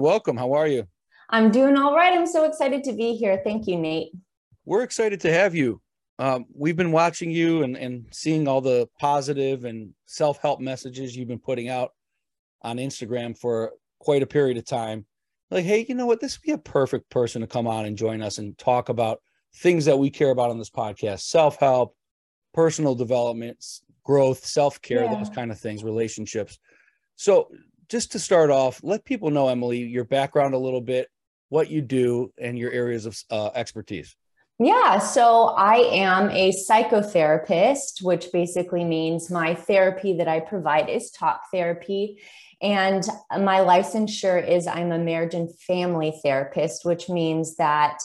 Welcome. How are you? I'm doing all right. I'm so excited to be here. Thank you, Nate. We're excited to have you. Um, we've been watching you and, and seeing all the positive and self help messages you've been putting out on Instagram for quite a period of time. Like, hey, you know what? This would be a perfect person to come on and join us and talk about things that we care about on this podcast self help, personal development, growth, self care, yeah. those kind of things, relationships. So, just to start off, let people know, Emily, your background a little bit, what you do, and your areas of uh, expertise. Yeah, so I am a psychotherapist, which basically means my therapy that I provide is talk therapy. And my licensure is I'm a marriage and family therapist, which means that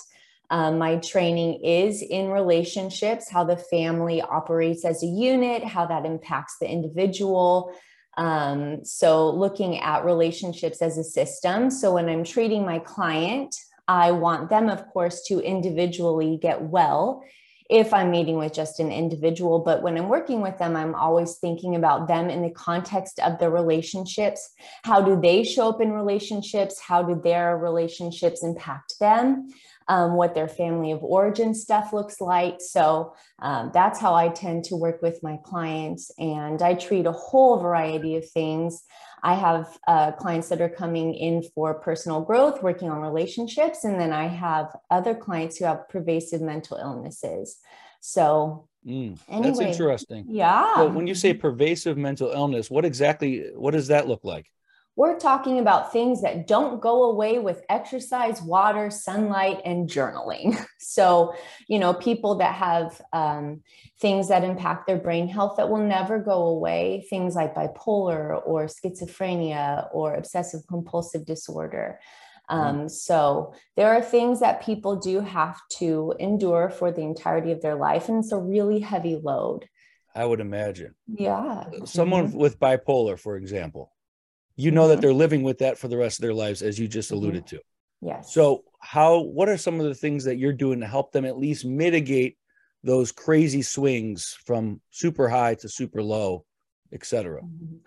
um, my training is in relationships, how the family operates as a unit, how that impacts the individual, um, so, looking at relationships as a system. So, when I'm treating my client, I want them, of course, to individually get well if I'm meeting with just an individual. But when I'm working with them, I'm always thinking about them in the context of the relationships. How do they show up in relationships? How do their relationships impact them? Um, what their family of origin stuff looks like. So um, that's how I tend to work with my clients. And I treat a whole variety of things. I have uh, clients that are coming in for personal growth, working on relationships. And then I have other clients who have pervasive mental illnesses. So Mm, anyway, that's interesting. Yeah. Well, when you say pervasive mental illness, what exactly what does that look like? We're talking about things that don't go away with exercise, water, sunlight, and journaling. So, you know, people that have um, things that impact their brain health that will never go away, things like bipolar or schizophrenia or obsessive compulsive disorder. Mm-hmm. Um, so there are things that people do have to endure for the entirety of their life, and it's a really heavy load. I would imagine. Yeah. Someone mm-hmm. with bipolar, for example, you know mm-hmm. that they're living with that for the rest of their lives as you just mm-hmm. alluded mm-hmm. to yes so how what are some of the things that you're doing to help them at least mitigate those crazy swings from super high to super low etc mm-hmm.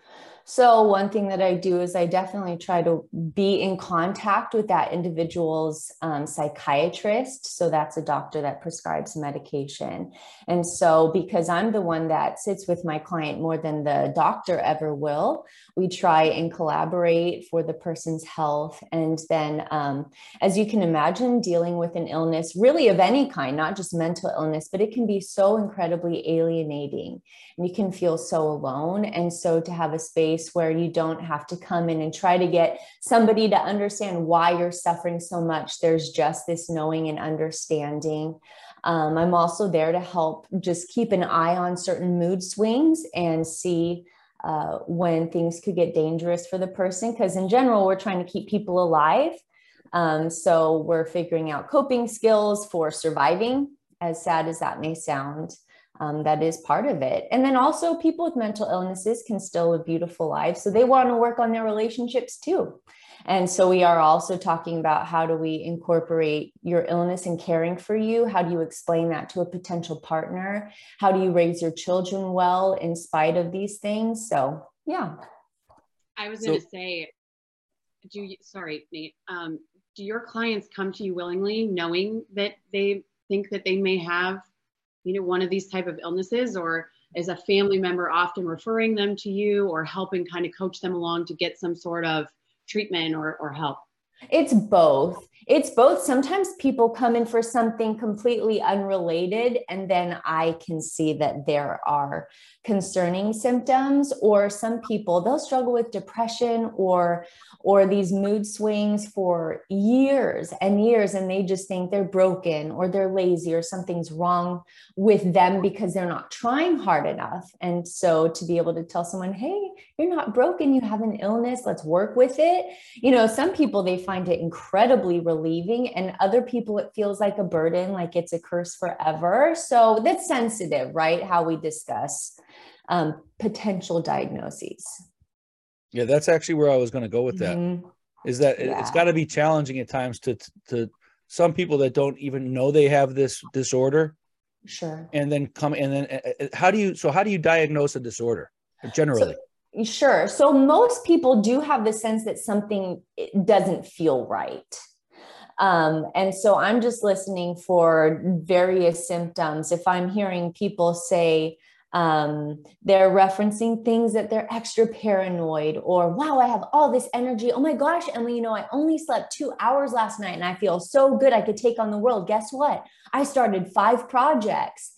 So, one thing that I do is I definitely try to be in contact with that individual's um, psychiatrist. So, that's a doctor that prescribes medication. And so, because I'm the one that sits with my client more than the doctor ever will, we try and collaborate for the person's health. And then, um, as you can imagine, dealing with an illness, really of any kind, not just mental illness, but it can be so incredibly alienating and you can feel so alone. And so, to have a space space where you don't have to come in and try to get somebody to understand why you're suffering so much. There's just this knowing and understanding. Um, I'm also there to help just keep an eye on certain mood swings and see uh, when things could get dangerous for the person. Because in general, we're trying to keep people alive. Um, so we're figuring out coping skills for surviving, as sad as that may sound um, that is part of it. And then also, people with mental illnesses can still live beautiful lives. So they want to work on their relationships too. And so we are also talking about how do we incorporate your illness and caring for you? How do you explain that to a potential partner? How do you raise your children well in spite of these things? So, yeah. I was so, going to say, do you, sorry, Nate, um, do your clients come to you willingly knowing that they think that they may have you know one of these type of illnesses or is a family member often referring them to you or helping kind of coach them along to get some sort of treatment or, or help? It's both it's both. Sometimes people come in for something completely unrelated and then i can see that there are concerning symptoms or some people they'll struggle with depression or or these mood swings for years and years and they just think they're broken or they're lazy or something's wrong with them because they're not trying hard enough. And so to be able to tell someone hey you're not broken you have an illness let's work with it you know some people they find it incredibly relieving and other people it feels like a burden like it's a curse forever so that's sensitive right how we discuss um, potential diagnoses yeah, that's actually where I was going to go with that. Mm-hmm. Is that yeah. it's got to be challenging at times to to some people that don't even know they have this disorder. Sure. And then come and then uh, uh, how do you so how do you diagnose a disorder generally? So, Sure. So most people do have the sense that something doesn't feel right. Um, and so I'm just listening for various symptoms. If I'm hearing people say, um, they're referencing things that they're extra paranoid or, wow, I have all this energy. Oh my gosh, Emily, you know, I only slept two hours last night and I feel so good. I could take on the world. Guess what? I started five projects.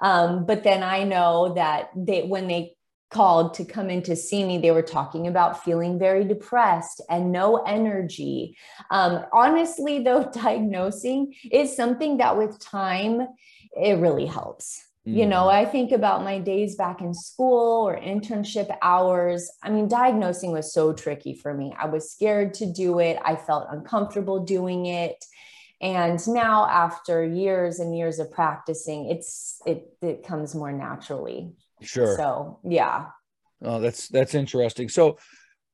Um, but then I know that they, when they called to come in to see me, they were talking about feeling very depressed and no energy. Um, honestly, though, diagnosing is something that with time, it really helps. Mm. You know, mm-hmm. I think about my days back in school or internship hours. I mean, diagnosing was so tricky for me. I was scared to do it, I felt uncomfortable doing it. And now, after years and years of practicing, it's it it comes more naturally. Sure. So yeah. Oh, that's that's interesting. So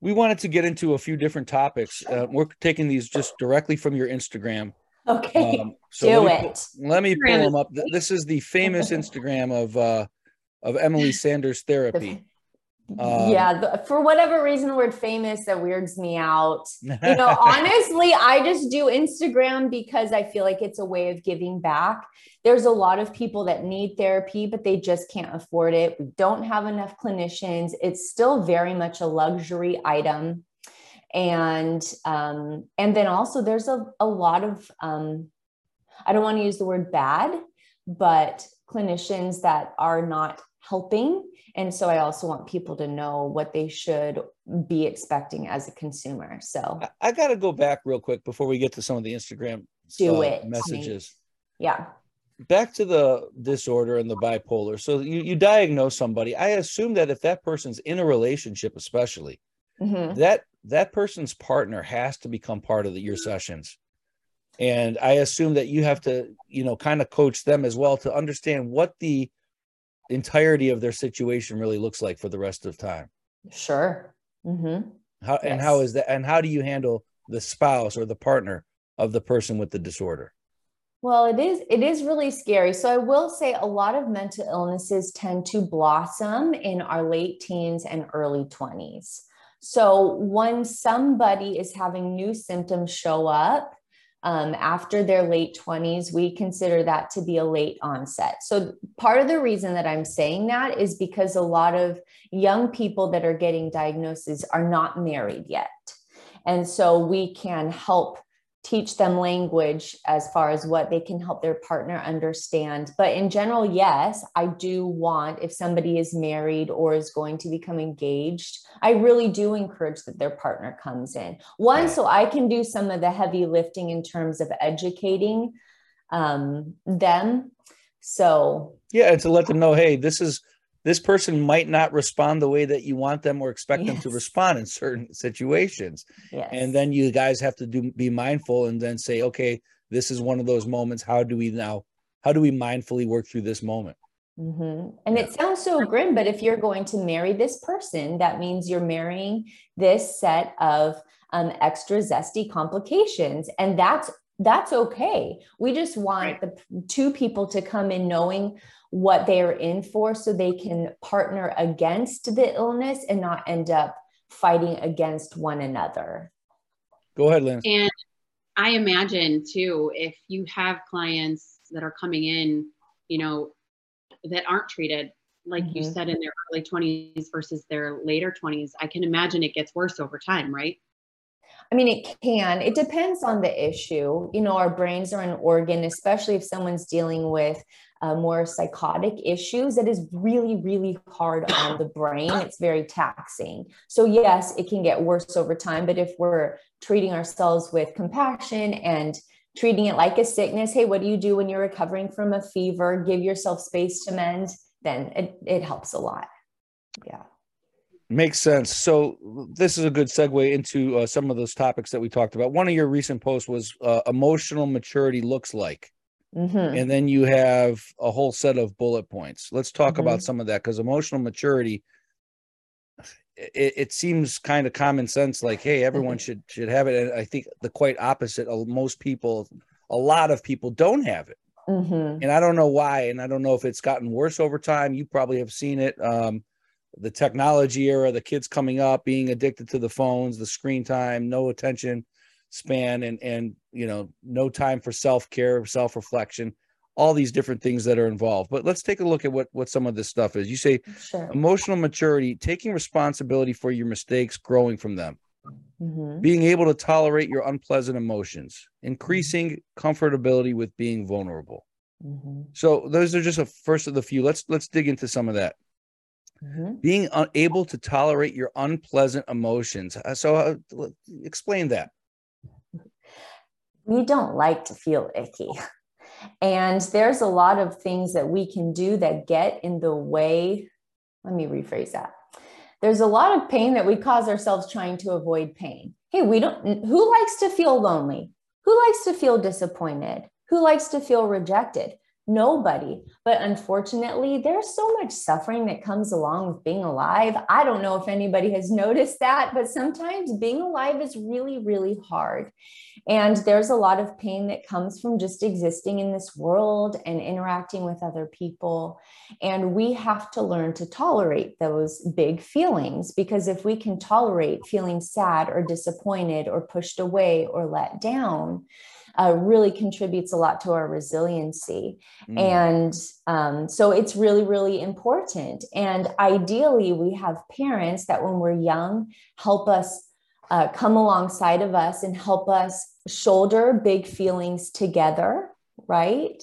we wanted to get into a few different topics. Uh, we're taking these just directly from your Instagram. Okay. Um, so Do let me, it. Let me pull them up. This is the famous Instagram of uh, of Emily Sanders Therapy. Um, yeah, the, for whatever reason, the word famous that weirds me out. You know, honestly, I just do Instagram because I feel like it's a way of giving back. There's a lot of people that need therapy, but they just can't afford it. We don't have enough clinicians. It's still very much a luxury item. And um, and then also there's a, a lot of um, I don't want to use the word bad, but clinicians that are not helping and so I also want people to know what they should be expecting as a consumer. So I, I got to go back real quick before we get to some of the Instagram do uh, it messages. Yeah. Back to the disorder and the bipolar. So you, you diagnose somebody. I assume that if that person's in a relationship, especially, mm-hmm. that that person's partner has to become part of the, your sessions and i assume that you have to you know kind of coach them as well to understand what the entirety of their situation really looks like for the rest of time. Sure. Mm-hmm. How yes. and how is that? And how do you handle the spouse or the partner of the person with the disorder? Well, it is it is really scary. So I will say a lot of mental illnesses tend to blossom in our late teens and early 20s. So when somebody is having new symptoms show up, um, after their late 20s, we consider that to be a late onset. So, part of the reason that I'm saying that is because a lot of young people that are getting diagnoses are not married yet. And so, we can help teach them language as far as what they can help their partner understand. But in general, yes, I do want, if somebody is married or is going to become engaged, I really do encourage that their partner comes in. One, so I can do some of the heavy lifting in terms of educating um, them. So, yeah, and to let them know, hey, this is this person might not respond the way that you want them or expect yes. them to respond in certain situations. Yes. And then you guys have to do be mindful and then say, okay, this is one of those moments. How do we now, how do we mindfully work through this moment? Mm-hmm. And yeah. it sounds so grim, but if you're going to marry this person, that means you're marrying this set of um, extra zesty complications. And that's that's okay. We just want right. the two people to come in knowing what they are in for so they can partner against the illness and not end up fighting against one another. Go ahead, Lynn. And I imagine too, if you have clients that are coming in, you know, that aren't treated, like mm-hmm. you said, in their early 20s versus their later 20s, I can imagine it gets worse over time, right? I mean, it can. It depends on the issue. You know, our brains are an organ, especially if someone's dealing with uh, more psychotic issues. It is really, really hard on the brain. It's very taxing. So, yes, it can get worse over time. But if we're treating ourselves with compassion and treating it like a sickness, hey, what do you do when you're recovering from a fever? Give yourself space to mend, then it, it helps a lot. Yeah. Makes sense. So this is a good segue into uh, some of those topics that we talked about. One of your recent posts was uh, emotional maturity looks like, mm-hmm. and then you have a whole set of bullet points. Let's talk mm-hmm. about some of that because emotional maturity. It, it seems kind of common sense, like, hey, everyone should should have it. And I think the quite opposite. Most people, a lot of people, don't have it, mm-hmm. and I don't know why. And I don't know if it's gotten worse over time. You probably have seen it. Um, the technology era, the kids coming up, being addicted to the phones, the screen time, no attention span, and and you know, no time for self care, self reflection, all these different things that are involved. But let's take a look at what what some of this stuff is. You say sure. emotional maturity, taking responsibility for your mistakes, growing from them. Mm-hmm. Being able to tolerate your unpleasant emotions, increasing mm-hmm. comfortability with being vulnerable. Mm-hmm. So those are just a first of the few. Let's let's dig into some of that. Mm-hmm. Being able to tolerate your unpleasant emotions. Uh, so, uh, explain that. We don't like to feel icky. And there's a lot of things that we can do that get in the way. Let me rephrase that. There's a lot of pain that we cause ourselves trying to avoid pain. Hey, we don't, who likes to feel lonely? Who likes to feel disappointed? Who likes to feel rejected? Nobody. But unfortunately, there's so much suffering that comes along with being alive. I don't know if anybody has noticed that, but sometimes being alive is really, really hard. And there's a lot of pain that comes from just existing in this world and interacting with other people. And we have to learn to tolerate those big feelings because if we can tolerate feeling sad or disappointed or pushed away or let down, uh, really contributes a lot to our resiliency. Mm. And um, so it's really, really important. And ideally, we have parents that when we're young help us uh, come alongside of us and help us shoulder big feelings together, right?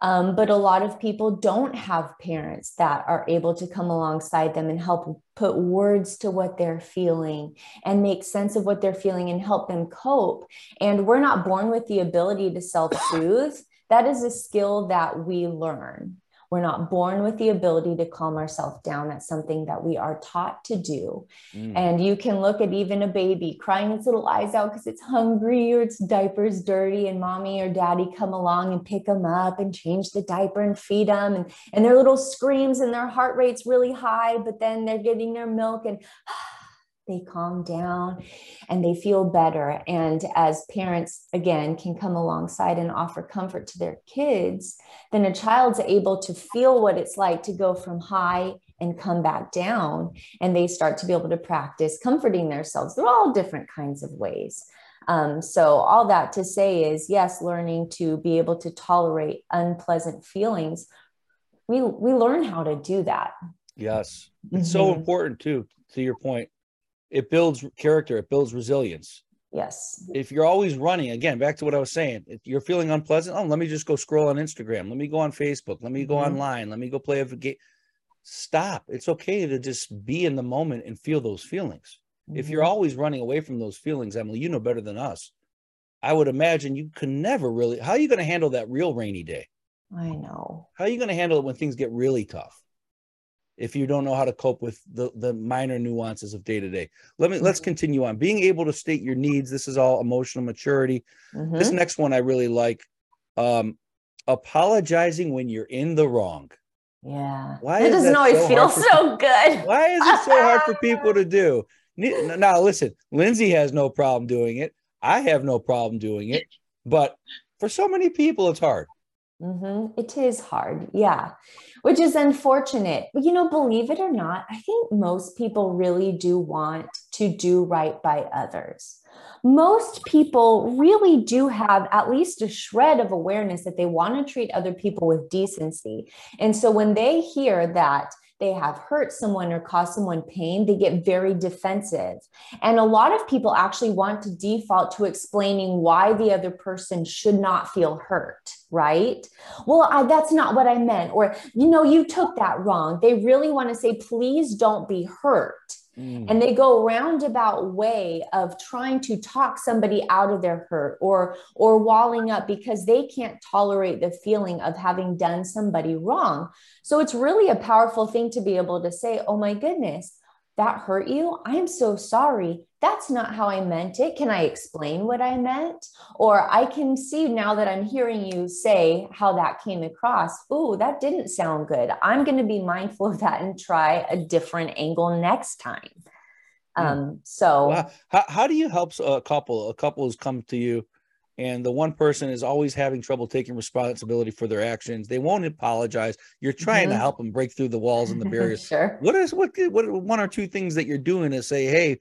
Um, but a lot of people don't have parents that are able to come alongside them and help put words to what they're feeling and make sense of what they're feeling and help them cope. And we're not born with the ability to self soothe. That is a skill that we learn. We're not born with the ability to calm ourselves down. That's something that we are taught to do. Mm. And you can look at even a baby crying its little eyes out because it's hungry or its diaper's dirty, and mommy or daddy come along and pick them up and change the diaper and feed them. And, and their little screams and their heart rate's really high, but then they're getting their milk and they calm down and they feel better. And as parents, again, can come alongside and offer comfort to their kids, then a child's able to feel what it's like to go from high and come back down. And they start to be able to practice comforting themselves. They're all different kinds of ways. Um, so, all that to say is yes, learning to be able to tolerate unpleasant feelings. We, we learn how to do that. Yes. It's mm-hmm. so important, too, to your point it builds character, it builds resilience. Yes. If you're always running, again, back to what I was saying, if you're feeling unpleasant, oh, let me just go scroll on Instagram. Let me go on Facebook. Let me go mm-hmm. online. Let me go play a game. Stop. It's okay to just be in the moment and feel those feelings. Mm-hmm. If you're mm-hmm. always running away from those feelings, Emily, you know better than us. I would imagine you can never really. How are you going to handle that real rainy day? I know. How are you going to handle it when things get really tough? If you don't know how to cope with the the minor nuances of day to day. Let me mm-hmm. let's continue on. Being able to state your needs. This is all emotional maturity. Mm-hmm. This next one I really like. Um, apologizing when you're in the wrong. Yeah. Why it doesn't always so feel so good. Why is it so hard for people to do? Now listen, Lindsay has no problem doing it. I have no problem doing it, but for so many people, it's hard. Mm-hmm. It is hard. Yeah which is unfortunate. But, you know, believe it or not, I think most people really do want to do right by others. Most people really do have at least a shred of awareness that they want to treat other people with decency. And so when they hear that, they have hurt someone or caused someone pain, they get very defensive. And a lot of people actually want to default to explaining why the other person should not feel hurt, right? Well, I, that's not what I meant. Or, you know, you took that wrong. They really want to say, please don't be hurt. Mm. And they go roundabout way of trying to talk somebody out of their hurt or or walling up because they can't tolerate the feeling of having done somebody wrong. So it's really a powerful thing to be able to say, "Oh my goodness, that hurt you? I'm so sorry that's not how I meant it. Can I explain what I meant? Or I can see now that I'm hearing you say how that came across. Ooh, that didn't sound good. I'm going to be mindful of that and try a different angle next time. Hmm. Um, so, how, how do you help a couple? A couple has come to you and the one person is always having trouble taking responsibility for their actions. They won't apologize. You're trying mm-hmm. to help them break through the walls and the barriers. sure. What is what what one or two things that you're doing is say, hey,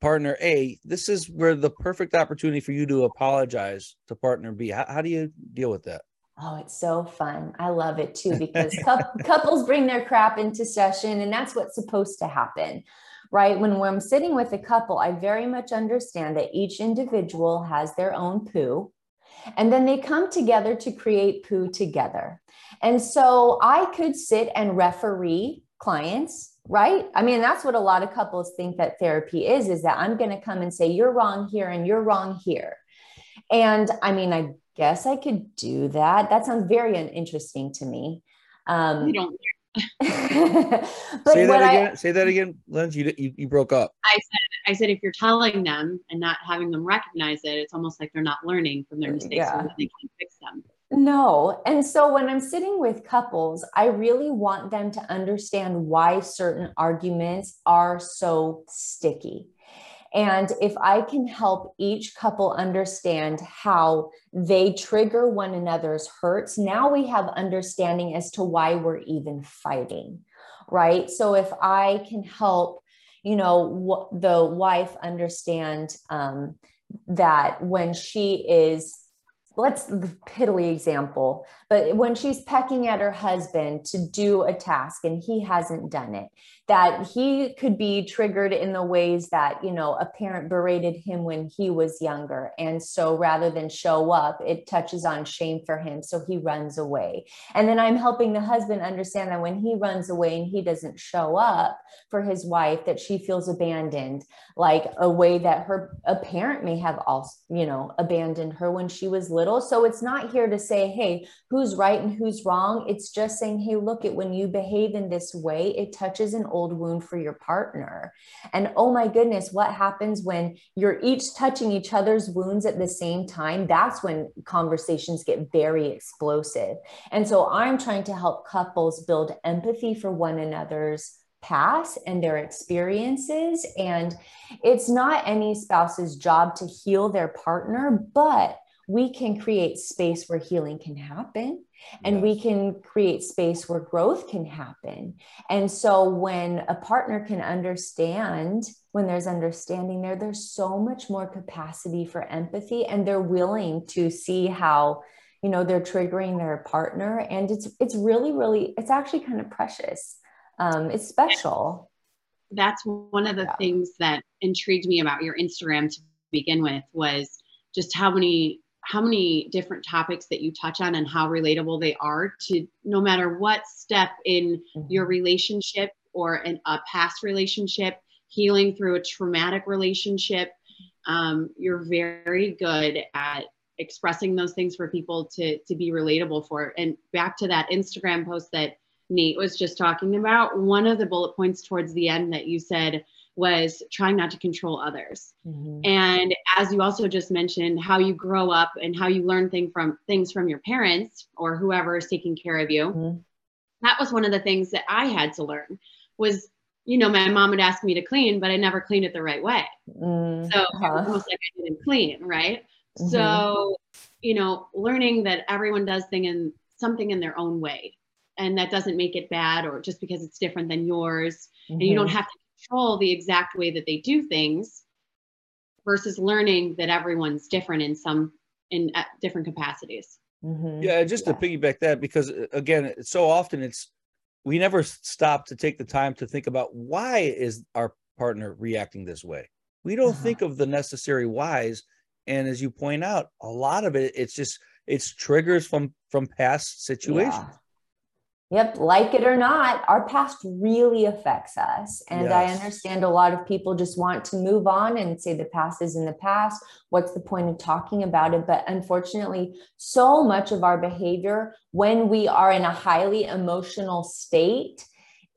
partner A, this is where the perfect opportunity for you to apologize to partner B. How, how do you deal with that? Oh, it's so fun. I love it too because couples bring their crap into session and that's what's supposed to happen, right? When, I'm sitting with a couple, I very much understand that each individual has their own poo. And then they come together to create poo together. And so I could sit and referee clients right? I mean that's what a lot of couples think that therapy is is that i'm going to come and say you're wrong here and you're wrong here. And i mean i guess i could do that. That sounds very uninteresting to me. Um you don't but say that again I, say that again Lens. You, you you broke up i said i said if you're telling them and not having them recognize it it's almost like they're not learning from their mm, mistakes yeah. so they can't fix them no. And so when I'm sitting with couples, I really want them to understand why certain arguments are so sticky. And if I can help each couple understand how they trigger one another's hurts, now we have understanding as to why we're even fighting, right? So if I can help, you know, the wife understand um, that when she is let's the piddly example, but when she's pecking at her husband to do a task and he hasn't done it, that he could be triggered in the ways that, you know, a parent berated him when he was younger. And so rather than show up, it touches on shame for him. So he runs away. And then I'm helping the husband understand that when he runs away and he doesn't show up for his wife, that she feels abandoned, like a way that her a parent may have also, you know, abandoned her when she was little. So it's not here to say, hey, who's right and who's wrong. It's just saying, hey, look at when you behave in this way, it touches an old wound for your partner. And oh my goodness, what happens when you're each touching each other's wounds at the same time? That's when conversations get very explosive. And so I'm trying to help couples build empathy for one another's past and their experiences. And it's not any spouse's job to heal their partner, but we can create space where healing can happen and yes. we can create space where growth can happen. And so when a partner can understand, when there's understanding there, there's so much more capacity for empathy and they're willing to see how you know they're triggering their partner and it's it's really really it's actually kind of precious um, it's special that's one of the yeah. things that intrigued me about your instagram to begin with was just how many how many different topics that you touch on and how relatable they are to no matter what step in mm-hmm. your relationship or in a past relationship, healing through a traumatic relationship. Um, you're very good at expressing those things for people to to be relatable for. And back to that Instagram post that Nate was just talking about, one of the bullet points towards the end that you said was trying not to control others. Mm-hmm. And as you also just mentioned, how you grow up and how you learn thing from things from your parents or whoever is taking care of you. Mm-hmm. That was one of the things that I had to learn was, you know, my mom would ask me to clean, but I never cleaned it the right way. Mm-hmm. So uh-huh. almost like I didn't clean, right? Mm-hmm. So, you know, learning that everyone does thing in something in their own way. And that doesn't make it bad or just because it's different than yours. And you don't mm-hmm. have to control the exact way that they do things versus learning that everyone's different in some in different capacities mm-hmm. yeah just yeah. to piggyback that because uh, again so often it's we never stop to take the time to think about why is our partner reacting this way we don't uh-huh. think of the necessary whys and as you point out a lot of it it's just it's triggers from from past situations yeah. Yep, like it or not, our past really affects us. And yes. I understand a lot of people just want to move on and say the past is in the past. What's the point of talking about it? But unfortunately, so much of our behavior when we are in a highly emotional state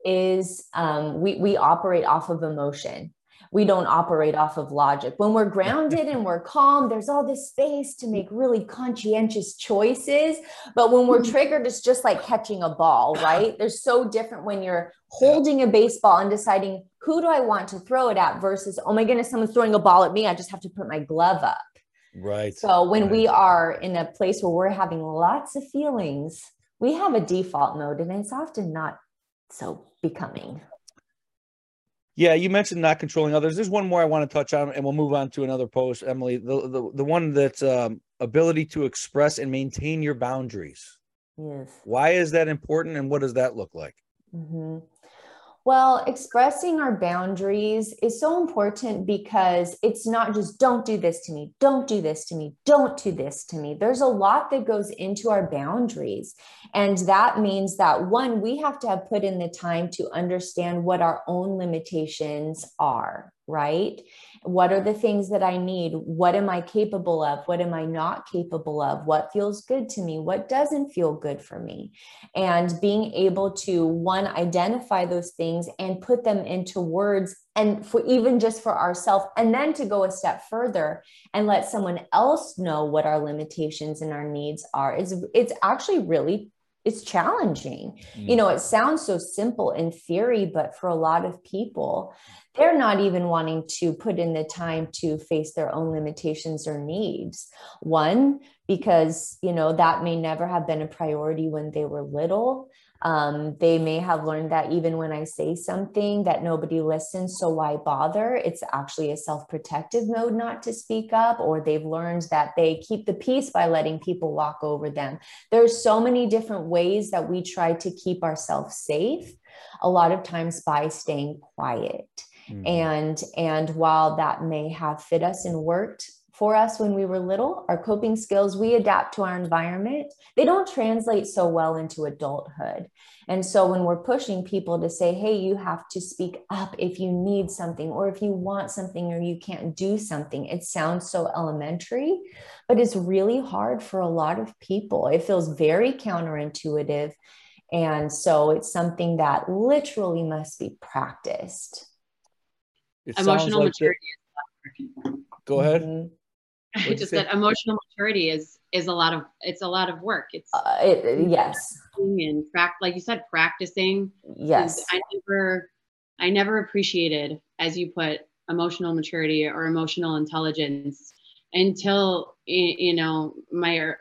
is um, we, we operate off of emotion we don't operate off of logic. When we're grounded and we're calm, there's all this space to make really conscientious choices. But when we're mm-hmm. triggered, it's just like catching a ball, right? There's so different when you're holding a baseball and deciding who do I want to throw it at versus, oh my goodness, someone's throwing a ball at me. I just have to put my glove up Right. So when right. we are in a place where we're having lots of feelings, we have a default mode and it's often not so becoming. Yeah, you mentioned not controlling others. There's one more I want to touch on, and we'll move on to another post, Emily. The the, the one that's um, ability to express and maintain your boundaries. Yes. Why is that important, and what does that look like? Mm-hmm. Well, expressing our boundaries is so important because it's not just don't do this to me, don't do this to me, don't do this to me. There's a lot that goes into our boundaries. And that means that one, we have to have put in the time to understand what our own limitations are, right? What are the things that I need? What am I capable of? What am I not capable of? What feels good to me? What doesn't feel good for me? And being able to, one, identify those things and put them into words and for even just for ourselves and then to go a step further and let someone else know what our limitations and our needs are it's it's actually really it's challenging. Mm. You know, it sounds so simple in theory, but for a lot of people, they're not even wanting to put in the time to face their own limitations or needs. One, because, you know, that may never have been a priority when they were little. Um, they may have learned that even when I say something that nobody listens, so why bother? It's actually a self protective mode not to speak up, or they've learned that they keep the peace by letting people walk over them. There's so many different ways that we try to keep ourselves safe, a lot of times by staying quiet. Mm-hmm. And and while that may have fit us and worked for us when we were little, our coping skills, we adapt to our environment. They don't translate so well into adulthood. And so when we're pushing people to say, hey, you have to speak up if you need something or if you want something or you can't do something, it sounds so elementary, but it's really hard for a lot of people. It feels very counterintuitive. And so it's something that literally must be practiced. It Emotional like maturity. The- Go ahead. Mm-hmm. I just said emotional maturity is is a lot of it's a lot of work. It's uh, it, yes, and pract like you said, practicing. Yes, I never I never appreciated, as you put, emotional maturity or emotional intelligence until you know my er,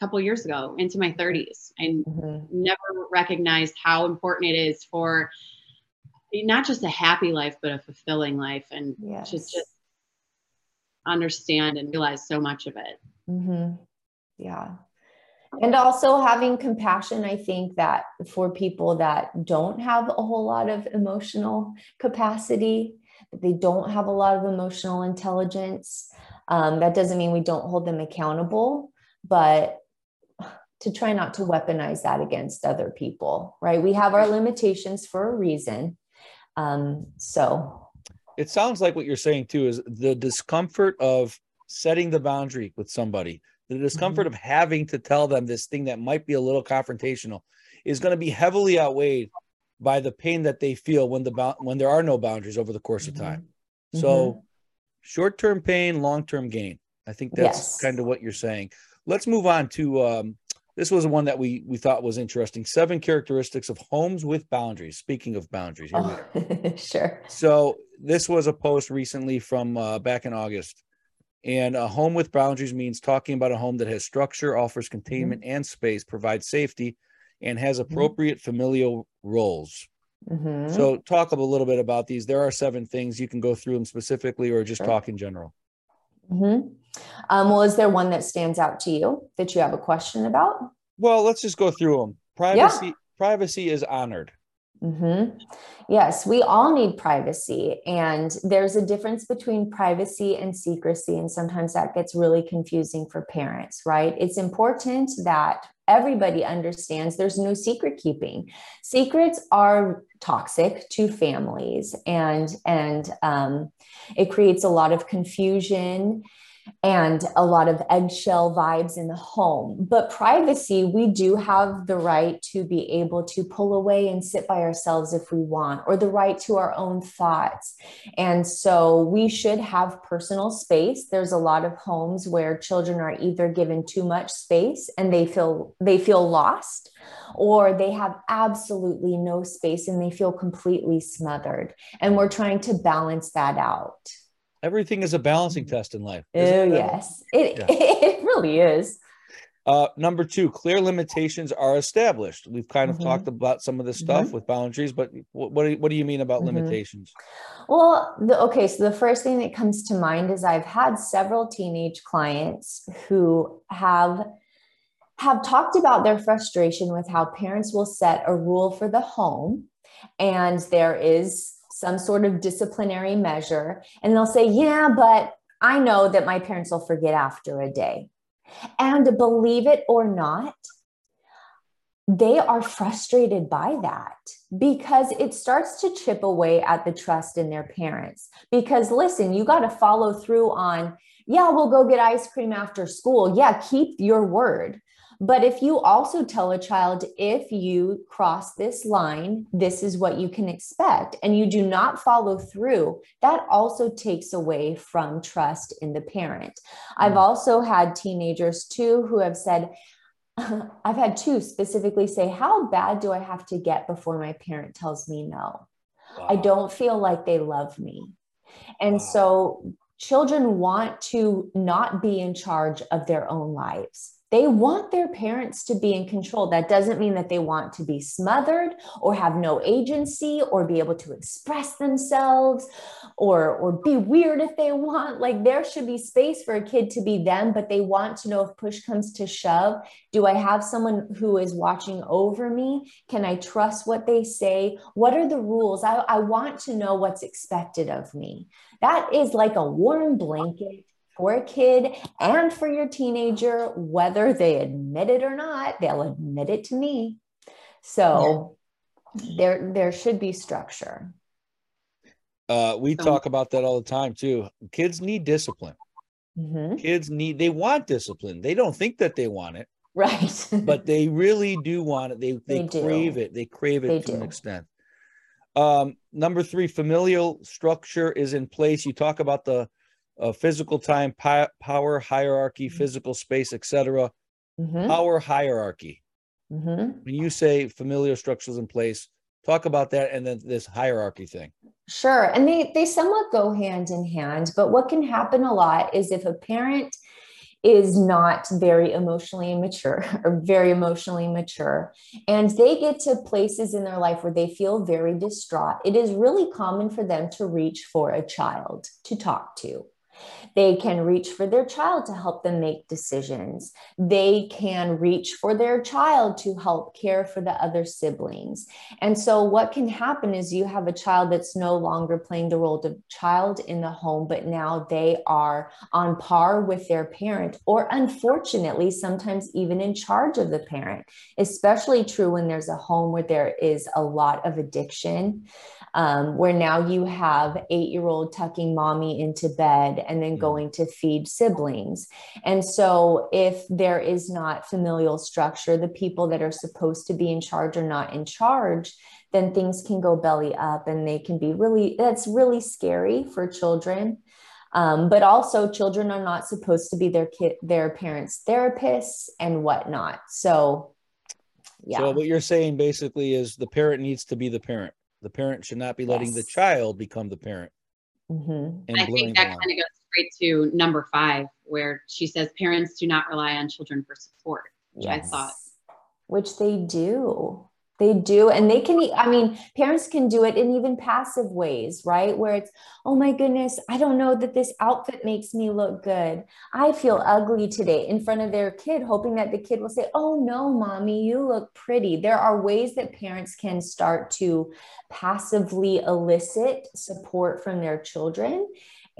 couple years ago into my 30s and mm-hmm. never recognized how important it is for not just a happy life but a fulfilling life and yes. just just understand and realize so much of it. Mm-hmm. Yeah. And also having compassion, I think that for people that don't have a whole lot of emotional capacity, that they don't have a lot of emotional intelligence, um, that doesn't mean we don't hold them accountable, but to try not to weaponize that against other people, right? We have our limitations for a reason. Um, so it sounds like what you're saying too is the discomfort of setting the boundary with somebody the discomfort mm-hmm. of having to tell them this thing that might be a little confrontational is going to be heavily outweighed by the pain that they feel when the when there are no boundaries over the course mm-hmm. of time so mm-hmm. short-term pain long-term gain i think that's yes. kind of what you're saying let's move on to um, this was one that we we thought was interesting. Seven characteristics of homes with boundaries. Speaking of boundaries, oh, sure. So this was a post recently from uh, back in August, and a home with boundaries means talking about a home that has structure, offers containment mm-hmm. and space, provides safety, and has mm-hmm. appropriate mm-hmm. familial roles. Mm-hmm. So, talk a little bit about these. There are seven things you can go through them specifically, or just sure. talk in general. Mm-hmm. Um, well, is there one that stands out to you that you have a question about? Well, let's just go through them. Privacy, yeah. privacy is honored. Mm-hmm. Yes, we all need privacy. And there's a difference between privacy and secrecy. And sometimes that gets really confusing for parents, right? It's important that everybody understands there's no secret keeping. Secrets are toxic to families and and um, it creates a lot of confusion and a lot of eggshell vibes in the home. But privacy, we do have the right to be able to pull away and sit by ourselves if we want, or the right to our own thoughts. And so we should have personal space. There's a lot of homes where children are either given too much space and they feel they feel lost or they have absolutely no space and they feel completely smothered. And we're trying to balance that out. Everything is a balancing test in life. Oh, yes. It, yeah. it really is. Uh, number two, clear limitations are established. We've kind of mm-hmm. talked about some of this stuff mm-hmm. with boundaries, but what, what do, you, what do you mean about mm-hmm. limitations? Well, the, okay, so the first thing that comes to mind is I've had several teenage clients who have have talked about their frustration with how parents will set a rule for the home and there is some sort of disciplinary measure and they'll say, "Yeah, but I know that my parents will forget after a day." And believe it or not, they are frustrated by that because it starts to chip away at the trust in their parents. Because listen, you got to follow through on, yeah, we'll go get ice cream after school. Yeah, keep your word. But if you also tell a child, if you cross this line, this is what you can expect, and you do not follow through, that also takes away from trust in the parent. Mm-hmm. I've also had teenagers too who have said, I've had two specifically say, How bad do I have to get before my parent tells me no? Wow. I don't feel like they love me. And wow. so children want to not be in charge of their own lives they want their parents to be in control. That doesn't mean that they want to be smothered or have no agency or be able to express themselves or, or be weird if they want. Like there should be space for a kid to be them, but they want to know if push comes to shove, do I have someone who is watching over me? Can I trust what they say? What are the rules? I, I want to know what's expected of me. That is like a warm blanket for a kid and for your teenager, whether they admit it or not, they'll admit it to me. So yeah. there, there should be structure. Uh, we talk about that all the time too. Kids need discipline. Mm-hmm. Kids need, they want discipline. They don't think that they want it. Right. but they really do want it. They, they, they crave do. it. They crave it they to do. an extent. Um, number three, familial structure is in place. You talk about the uh, physical time, pi- power hierarchy, mm-hmm. physical space, etc. Mm-hmm. Power hierarchy. Mm-hmm. When you say familial structures in place, talk about that and then this hierarchy thing. Sure, and they they somewhat go hand in hand. But what can happen a lot is if a parent is not very emotionally mature or very emotionally mature. And they get to places in their life where they feel very distraught. It is really common for them to reach for a child to talk to. They can reach for their child to help them make decisions. They can reach for their child to help care for the other siblings. And so, what can happen is you have a child that's no longer playing the role of child in the home, but now they are on par with their parent, or unfortunately, sometimes even in charge of the parent, especially true when there's a home where there is a lot of addiction um, where now you have eight year old tucking mommy into bed and then mm. going to feed siblings. And so, if there is not familial structure, the people that are supposed to be in charge are not in charge, then things can go belly up and they can be really, that's really scary for children. Um, but also children are not supposed to be their kid their parents therapists and whatnot so yeah so what you're saying basically is the parent needs to be the parent the parent should not be letting yes. the child become the parent. Mm-hmm. And I think that kind of goes straight to number five, where she says parents do not rely on children for support, which yes. I thought. Which they do. They do. And they can, I mean, parents can do it in even passive ways, right? Where it's, oh my goodness, I don't know that this outfit makes me look good. I feel ugly today in front of their kid, hoping that the kid will say, oh no, mommy, you look pretty. There are ways that parents can start to passively elicit support from their children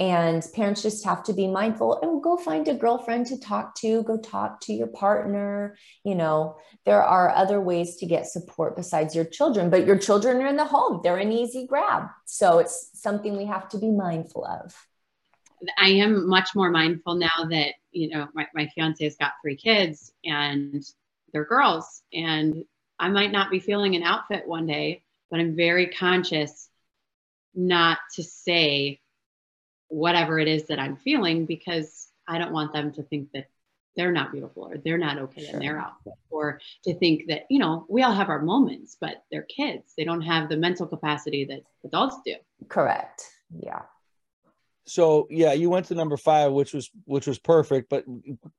and parents just have to be mindful and oh, go find a girlfriend to talk to, go talk to your partner. You know, there are other ways to get support besides your children, but your children are in the home, they're an easy grab. So it's something we have to be mindful of. I am much more mindful now that, you know, my, my fiance has got three kids and they're girls. And I might not be feeling an outfit one day, but I'm very conscious not to say, whatever it is that I'm feeling because I don't want them to think that they're not beautiful or they're not okay sure. in their outfit or to think that, you know, we all have our moments, but they're kids. They don't have the mental capacity that adults do. Correct. Yeah. So yeah, you went to number five, which was which was perfect. But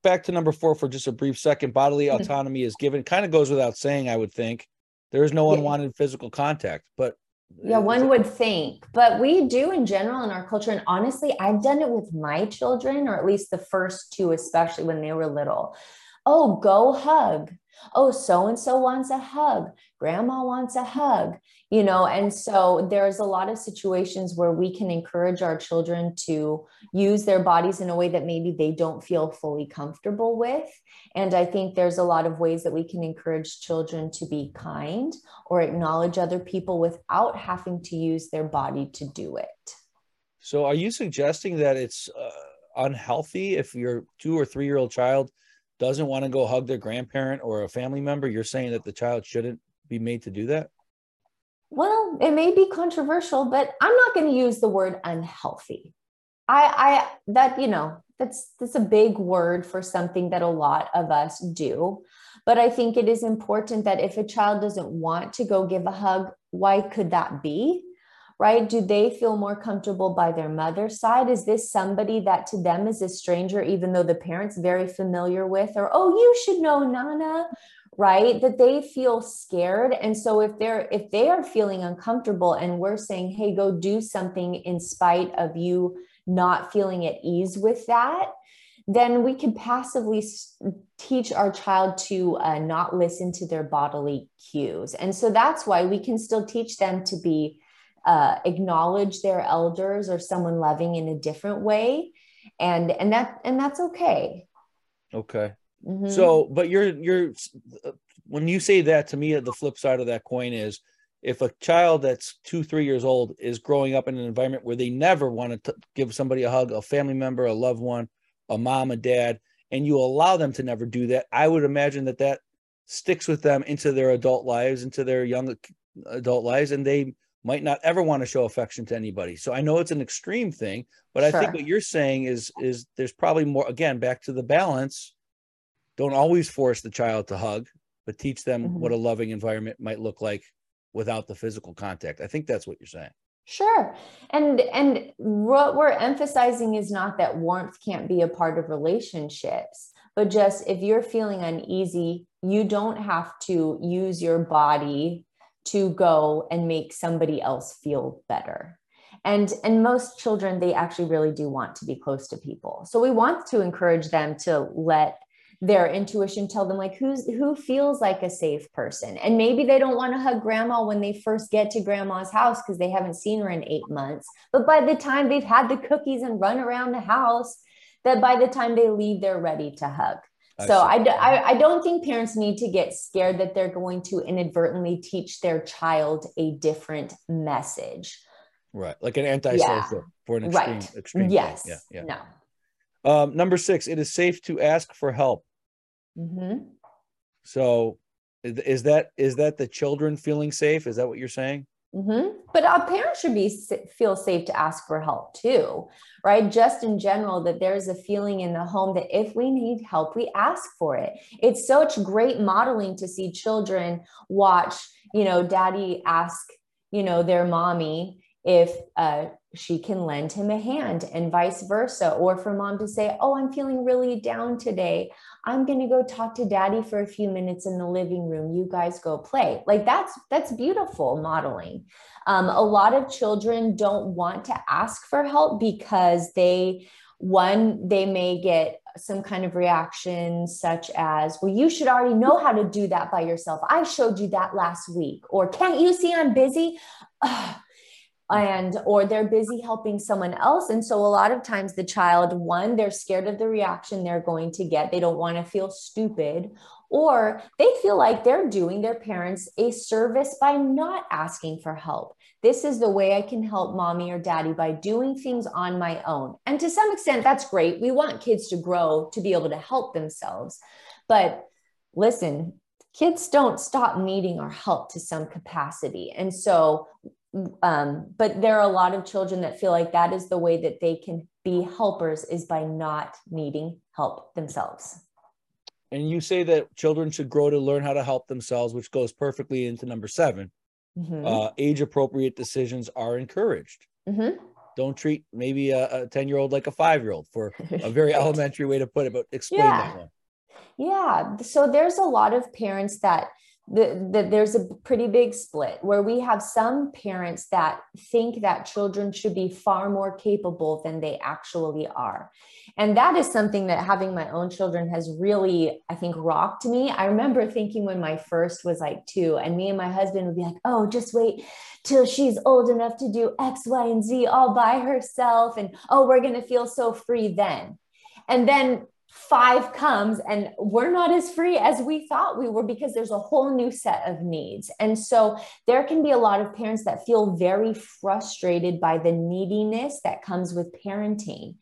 back to number four for just a brief second. Bodily mm-hmm. autonomy is given. Kind of goes without saying, I would think. There is no unwanted physical contact, but yeah, one would think, but we do in general in our culture. And honestly, I've done it with my children, or at least the first two, especially when they were little. Oh, go hug. Oh, so and so wants a hug. Grandma wants a hug you know and so there's a lot of situations where we can encourage our children to use their bodies in a way that maybe they don't feel fully comfortable with and i think there's a lot of ways that we can encourage children to be kind or acknowledge other people without having to use their body to do it so are you suggesting that it's uh, unhealthy if your two or three year old child doesn't want to go hug their grandparent or a family member you're saying that the child shouldn't be made to do that well, it may be controversial, but I'm not going to use the word unhealthy. I, I, that, you know, that's, that's a big word for something that a lot of us do. But I think it is important that if a child doesn't want to go give a hug, why could that be? Right? Do they feel more comfortable by their mother's side? Is this somebody that to them is a stranger, even though the parent's very familiar with, or, oh, you should know Nana, right that they feel scared and so if they're if they are feeling uncomfortable and we're saying hey go do something in spite of you not feeling at ease with that then we can passively teach our child to uh, not listen to their bodily cues and so that's why we can still teach them to be uh, acknowledge their elders or someone loving in a different way. And and that and that's okay. Okay. Mm-hmm. So, but you're you're when you say that to me, the flip side of that coin is if a child that's two three years old is growing up in an environment where they never want to give somebody a hug, a family member, a loved one, a mom, a dad, and you allow them to never do that, I would imagine that that sticks with them into their adult lives, into their young adult lives, and they might not ever want to show affection to anybody. So I know it's an extreme thing, but sure. I think what you're saying is is there's probably more again back to the balance don't always force the child to hug, but teach them mm-hmm. what a loving environment might look like without the physical contact. I think that's what you're saying. Sure. And and what we're emphasizing is not that warmth can't be a part of relationships, but just if you're feeling uneasy, you don't have to use your body to go and make somebody else feel better. And and most children they actually really do want to be close to people. So we want to encourage them to let their intuition tell them like who's who feels like a safe person? And maybe they don't want to hug grandma when they first get to grandma's house because they haven't seen her in eight months. But by the time they've had the cookies and run around the house that by the time they leave they're ready to hug so I, I, I don't think parents need to get scared that they're going to inadvertently teach their child a different message right like an anti-social yeah. for an extreme, right. extreme yes thing. yeah, yeah no um, number six it is safe to ask for help Mm-hmm. So is that is that the children feeling safe? Is that what you're saying? Mm-hmm. But a parent should be feel safe to ask for help too, right? Just in general, that there's a feeling in the home that if we need help, we ask for it. It's such great modeling to see children watch, you know, daddy ask, you know, their mommy if uh, she can lend him a hand and vice versa. Or for mom to say, Oh, I'm feeling really down today. I'm going to go talk to daddy for a few minutes in the living room. You guys go play. Like that's, that's beautiful modeling. Um, a lot of children don't want to ask for help because they, one, they may get some kind of reaction such as, well, you should already know how to do that by yourself. I showed you that last week. Or can't you see I'm busy? Ugh and or they're busy helping someone else. And so a lot of times the child one they're scared of the reaction they're going to get. They don't want to feel stupid. Or they feel like they're doing their parents a service by not asking for help. This is the way i can help mommy or daddy by doing things on my own. And to some extent that's great. We want kids to grow to be able to help themselves. But listen kids don't stop needing our help to some capacity. And so um, but there are a lot of children that feel like that is the way that they can be helpers is by not needing help themselves and you say that children should grow to learn how to help themselves which goes perfectly into number 7 mm-hmm. uh, age appropriate decisions are encouraged mm-hmm. don't treat maybe a 10 year old like a five year old for a very elementary way to put it, but explain yeah. that one. Yeah. So there's a lot of parents that the, the, there's a pretty big split where we have some parents that think that children should be far more capable than they actually are. And that is something that having my own children has really, I think, rocked me. I remember thinking when my first was like two, and me and my husband would be like, oh, just wait till she's old enough to do X, Y, and Z all by herself. And oh, we're going to feel so free then. And then five comes and we're not as free as we thought we were because there's a whole new set of needs. And so there can be a lot of parents that feel very frustrated by the neediness that comes with parenting.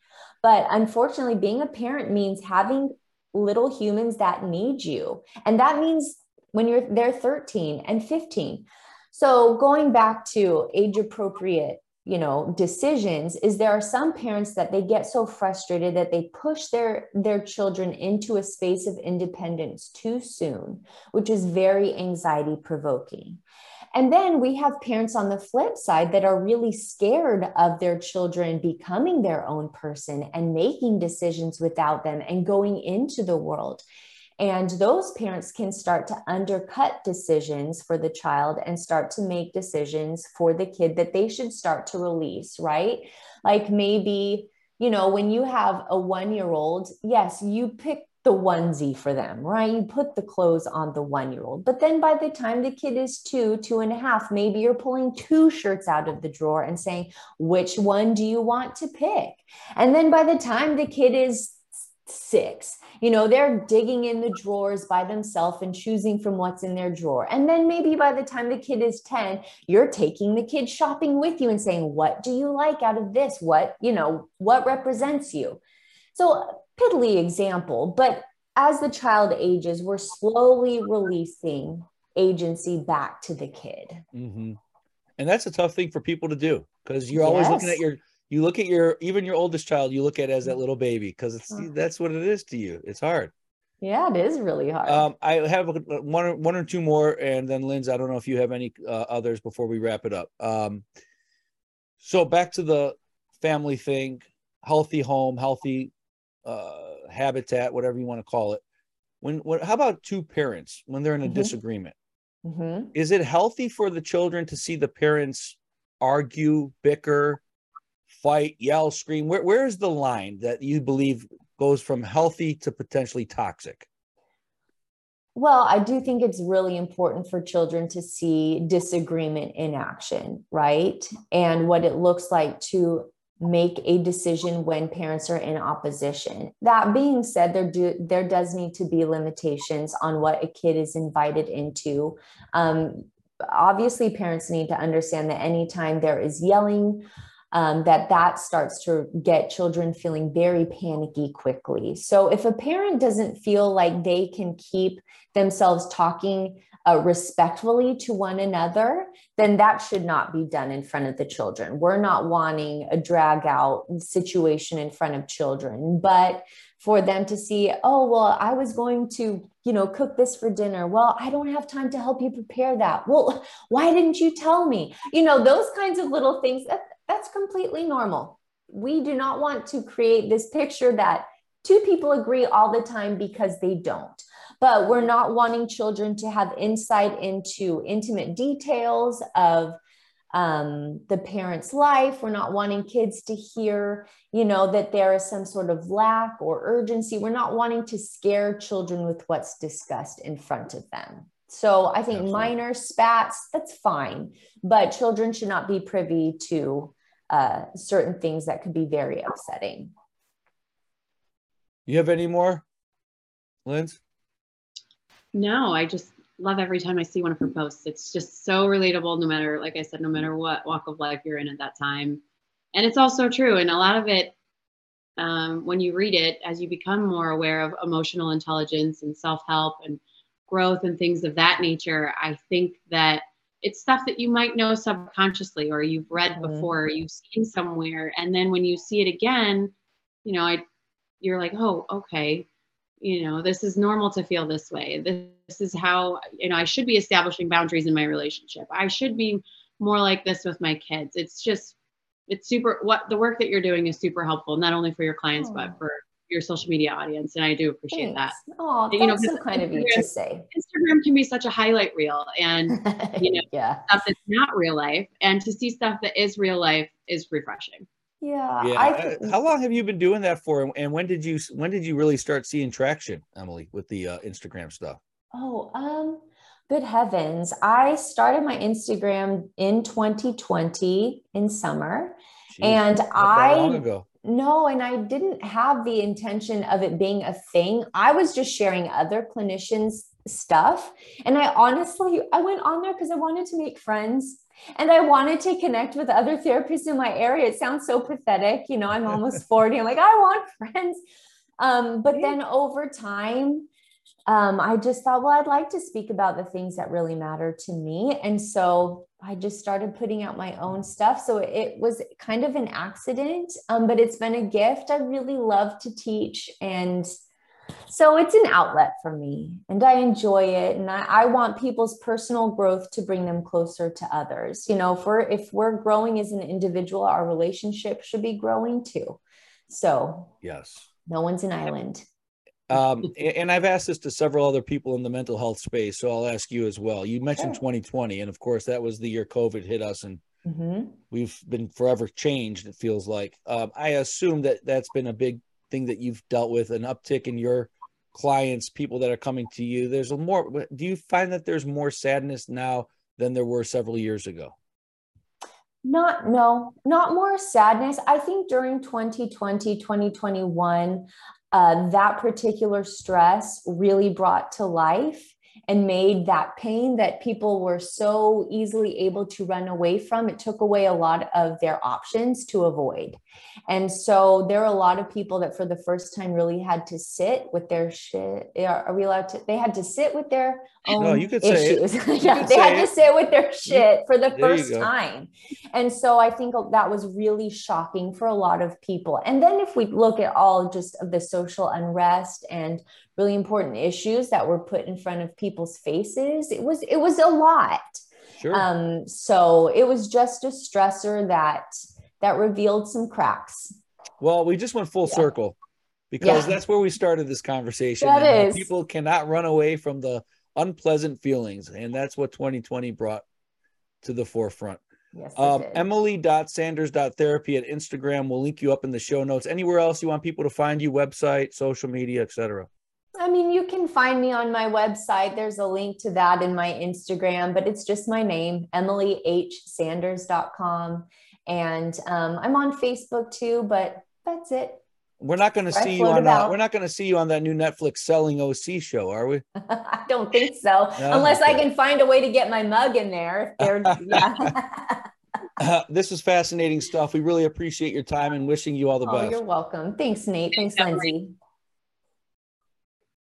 But unfortunately, being a parent means having little humans that need you. And that means when you're they're 13 and 15. So going back to age appropriate you know decisions is there are some parents that they get so frustrated that they push their their children into a space of independence too soon which is very anxiety provoking. And then we have parents on the flip side that are really scared of their children becoming their own person and making decisions without them and going into the world and those parents can start to undercut decisions for the child and start to make decisions for the kid that they should start to release, right? Like maybe, you know, when you have a one year old, yes, you pick the onesie for them, right? You put the clothes on the one year old. But then by the time the kid is two, two and a half, maybe you're pulling two shirts out of the drawer and saying, which one do you want to pick? And then by the time the kid is six, you know, they're digging in the drawers by themselves and choosing from what's in their drawer. And then maybe by the time the kid is 10, you're taking the kid shopping with you and saying, What do you like out of this? What, you know, what represents you? So, piddly example, but as the child ages, we're slowly releasing agency back to the kid. Mm-hmm. And that's a tough thing for people to do because you're always yes. looking at your you look at your even your oldest child you look at as that little baby because it's that's what it is to you. It's hard. Yeah it is really hard. Um, i have one, one or two more and then Linz i don't know if you have any uh, others before we wrap it up. Um, so back to the family thing healthy home healthy uh, habitat whatever you want to call it. When, when how about two parents when they're in a mm-hmm. disagreement? Mm-hmm. is it healthy for the children to see the parents argue bicker fight, yell, scream? Where where is the line that you believe goes from healthy to potentially toxic? Well, I do think it's really important for children to see disagreement in action, right? And what it looks like to make a decision when parents are in opposition. That being said, there do there does need to be limitations on what a kid is invited into. Um, obviously, parents need to understand that anytime there is yelling um, that that starts to get children feeling very panicky quickly. So if a parent doesn't feel like they can keep themselves talking uh, respectfully to one another, then that should not be done in front of the children. We're not wanting a drag out situation in front of children, but for them to see, oh, well, I was going to, you know, cook this for dinner. Well, I don't have time to help you prepare that. Well, why didn't you tell me? You know, those kinds of little things. That, that's completely normal. We do not want to create this picture that two people agree all the time because they don't. But we're not wanting children to have insight into intimate details of um, the parent's life. We're not wanting kids to hear, you know, that there is some sort of lack or urgency. We're not wanting to scare children with what's discussed in front of them. So I think Absolutely. minor spats, that's fine, but children should not be privy to uh, certain things that could be very upsetting. You have any more, Linz? No, I just love every time I see one of her posts. It's just so relatable, no matter, like I said, no matter what walk of life you're in at that time. And it's also true. And a lot of it, um, when you read it, as you become more aware of emotional intelligence and self help and growth and things of that nature, I think that it's stuff that you might know subconsciously or you've read mm-hmm. before or you've seen somewhere and then when you see it again you know i you're like oh okay you know this is normal to feel this way this is how you know i should be establishing boundaries in my relationship i should be more like this with my kids it's just it's super what the work that you're doing is super helpful not only for your clients oh. but for your social media audience and i do appreciate Thanks. that oh that's you know, so kind of you to say. Instagram can be such a highlight reel and you know yeah. stuff that's not real life and to see stuff that is real life is refreshing. Yeah yeah I, uh, how long have you been doing that for and when did you when did you really start seeing traction emily with the uh, instagram stuff? Oh um good heavens. I started my instagram in 2020 in summer Jeez, and i long ago no, and I didn't have the intention of it being a thing. I was just sharing other clinicians' stuff. And I honestly, I went on there because I wanted to make friends and I wanted to connect with other therapists in my area. It sounds so pathetic. You know, I'm almost 40. I'm like, I want friends. Um, but then over time, um, I just thought, well, I'd like to speak about the things that really matter to me. And so I just started putting out my own stuff. So it was kind of an accident, um, but it's been a gift. I really love to teach. And so it's an outlet for me and I enjoy it. And I, I want people's personal growth to bring them closer to others. You know, if we're, if we're growing as an individual, our relationship should be growing too. So, yes, no one's an island. Um, and I've asked this to several other people in the mental health space, so I'll ask you as well. You mentioned sure. 2020, and of course, that was the year COVID hit us, and mm-hmm. we've been forever changed. It feels like. Um, I assume that that's been a big thing that you've dealt with, an uptick in your clients, people that are coming to you. There's a more. Do you find that there's more sadness now than there were several years ago? Not, no, not more sadness. I think during 2020, 2021, uh, that particular stress really brought to life and made that pain that people were so easily able to run away from it took away a lot of their options to avoid. And so there are a lot of people that for the first time really had to sit with their shit. Are we allowed to they had to sit with their own no, you could issues. Yeah they had it. to sit with their shit for the there first time. And so i think that was really shocking for a lot of people. And then if we look at all just of the social unrest and really important issues that were put in front of people's faces it was it was a lot sure. um so it was just a stressor that that revealed some cracks well we just went full yeah. circle because yeah. that's where we started this conversation that is. people cannot run away from the unpleasant feelings and that's what 2020 brought to the forefront Yes, um, Emily.sanders.therapy at Instagram. We'll link you up in the show notes. Anywhere else you want people to find you, website, social media, etc. I mean, you can find me on my website. There's a link to that in my Instagram, but it's just my name, emilyhsanders.com. And um, I'm on Facebook too, but that's it. We're not going to see you on that. We're not going to see you on that new Netflix selling OC show, are we? I don't think so, no? unless okay. I can find a way to get my mug in there. yeah. uh, this is fascinating stuff. We really appreciate your time and wishing you all the oh, best. You're welcome. Thanks, Nate. Thanks, Lindsay.